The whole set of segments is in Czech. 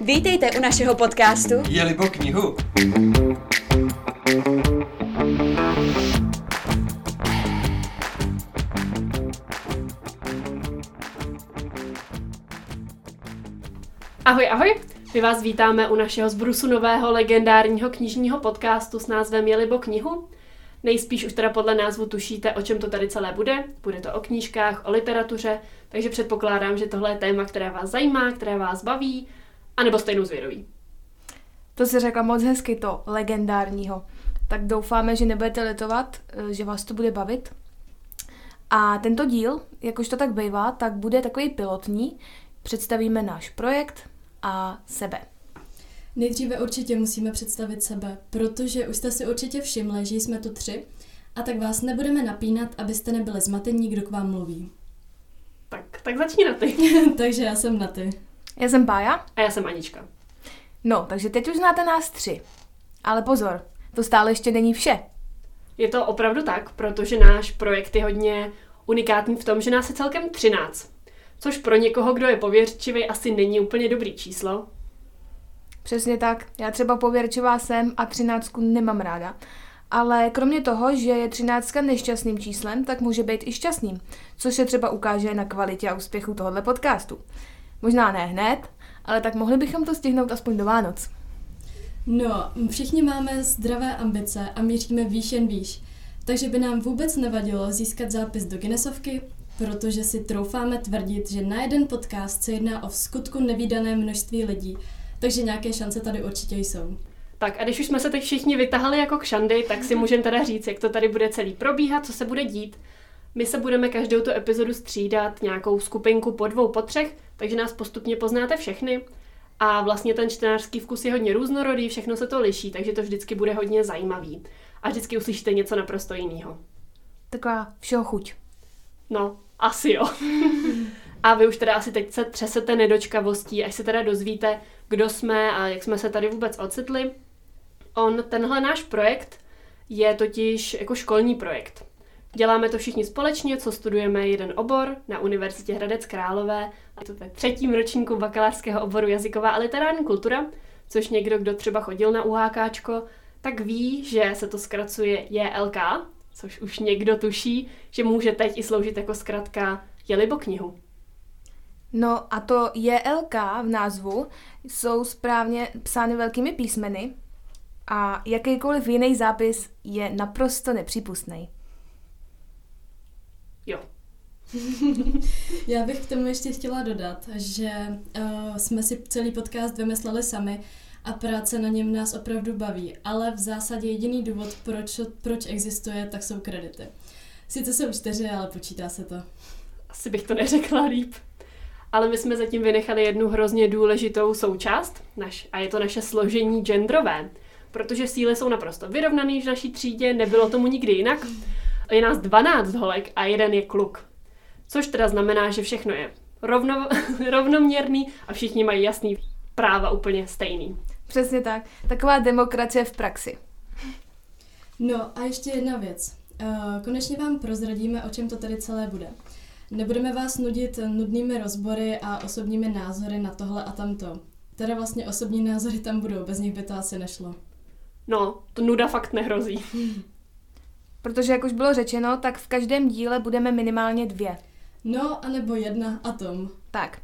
Vítejte u našeho podcastu Jelibo knihu. Ahoj, ahoj! My vás vítáme u našeho zbrusu nového legendárního knižního podcastu s názvem Jelibo knihu. Nejspíš už teda podle názvu tušíte, o čem to tady celé bude. Bude to o knížkách, o literatuře, takže předpokládám, že tohle je téma, které vás zajímá, které vás baví, anebo stejnou zvědoví. To si řekla moc hezky, to legendárního. Tak doufáme, že nebudete litovat, eh, že vás to bude bavit. A tento díl, jakož to tak bývá, tak bude takový pilotní. Představíme náš projekt a sebe. Nejdříve určitě musíme představit sebe, protože už jste si určitě všimli, že jsme tu tři, a tak vás nebudeme napínat, abyste nebyli zmatení, kdo k vám mluví. Tak, tak začni na ty. Takže já jsem na ty. Já jsem Bája. A já jsem Anička. No, takže teď už znáte nás tři. Ale pozor, to stále ještě není vše. Je to opravdu tak, protože náš projekt je hodně unikátní v tom, že nás je celkem 13. Což pro někoho, kdo je pověřčivý, asi není úplně dobrý číslo. Přesně tak. Já třeba pověrčivá jsem a třináctku nemám ráda. Ale kromě toho, že je třináctka nešťastným číslem, tak může být i šťastným, což se třeba ukáže na kvalitě a úspěchu tohoto podcastu. Možná ne hned, ale tak mohli bychom to stihnout aspoň do Vánoc. No, všichni máme zdravé ambice a míříme výš jen výš. Takže by nám vůbec nevadilo získat zápis do Guinnessovky, protože si troufáme tvrdit, že na jeden podcast se jedná o v skutku nevýdané množství lidí, takže nějaké šance tady určitě jsou. Tak a když už jsme se teď všichni vytahali jako kšandy, tak si můžeme teda říct, jak to tady bude celý probíhat, co se bude dít. My se budeme každou tu epizodu střídat nějakou skupinku po dvou, po třech, takže nás postupně poznáte všechny. A vlastně ten čtenářský vkus je hodně různorodý, všechno se to liší, takže to vždycky bude hodně zajímavý. A vždycky uslyšíte něco naprosto jiného. Taková všeho chuť. No, asi jo. a vy už teda asi teď se třesete nedočkavostí, až se teda dozvíte, kdo jsme a jak jsme se tady vůbec ocitli. On, tenhle náš projekt, je totiž jako školní projekt. Děláme to všichni společně, co studujeme jeden obor na Univerzitě Hradec Králové. A to ve třetím ročníku bakalářského oboru jazyková a literární kultura, což někdo, kdo třeba chodil na UHKčko, tak ví, že se to zkracuje JLK, což už někdo tuší, že může teď i sloužit jako zkratka Jelibo knihu. No a to JLK v názvu jsou správně psány velkými písmeny a jakýkoliv jiný zápis je naprosto nepřípustný. Jo. Já bych k tomu ještě chtěla dodat, že uh, jsme si celý podcast vymysleli sami a práce na něm nás opravdu baví, ale v zásadě jediný důvod, proč, proč existuje, tak jsou kredity. Sice jsou čtyři, ale počítá se to. Asi bych to neřekla líp. Ale my jsme zatím vynechali jednu hrozně důležitou součást, naš, a je to naše složení genderové. Protože síly jsou naprosto vyrovnaný v naší třídě, nebylo tomu nikdy jinak. Je nás 12 holek a jeden je kluk. Což teda znamená, že všechno je rovno, rovnoměrný a všichni mají jasný práva úplně stejný. Přesně tak. Taková demokracie v praxi. No a ještě jedna věc. Uh, konečně vám prozradíme, o čem to tady celé bude. Nebudeme vás nudit nudnými rozbory a osobními názory na tohle a tamto. Teda vlastně osobní názory tam budou, bez nich by to asi nešlo. No, to nuda fakt nehrozí. Protože, jak už bylo řečeno, tak v každém díle budeme minimálně dvě. No, anebo jedna a tom. Tak.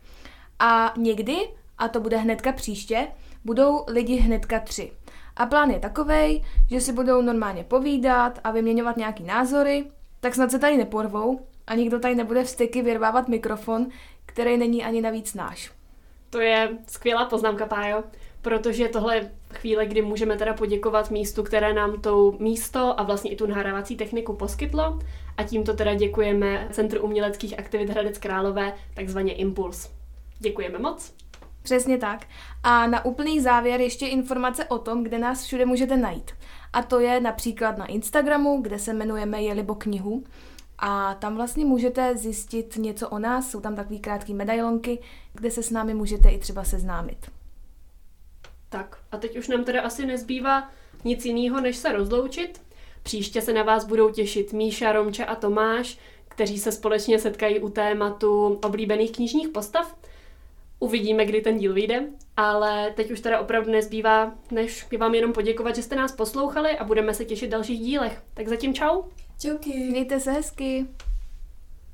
A někdy, a to bude hnedka příště, budou lidi hnedka tři. A plán je takovej, že si budou normálně povídat a vyměňovat nějaký názory, tak snad se tady neporvou a nikdo tady nebude vstyky vyrvávat mikrofon, který není ani navíc náš. To je skvělá poznámka, Pájo, protože tohle je chvíle, kdy můžeme teda poděkovat místu, které nám to místo a vlastně i tu nahrávací techniku poskytlo a tímto teda děkujeme Centru uměleckých aktivit Hradec Králové, takzvaně Impuls. Děkujeme moc. Přesně tak. A na úplný závěr ještě informace o tom, kde nás všude můžete najít. A to je například na Instagramu, kde se jmenujeme Jelibo knihu. A tam vlastně můžete zjistit něco o nás, jsou tam takový krátký medailonky, kde se s námi můžete i třeba seznámit. Tak a teď už nám teda asi nezbývá nic jiného, než se rozloučit. Příště se na vás budou těšit Míša, Romča a Tomáš kteří se společně setkají u tématu oblíbených knižních postav. Uvidíme, kdy ten díl vyjde, ale teď už teda opravdu nezbývá, než vám jenom poděkovat, že jste nás poslouchali a budeme se těšit v dalších dílech. Tak zatím čau! Čauky! Mějte se hezky.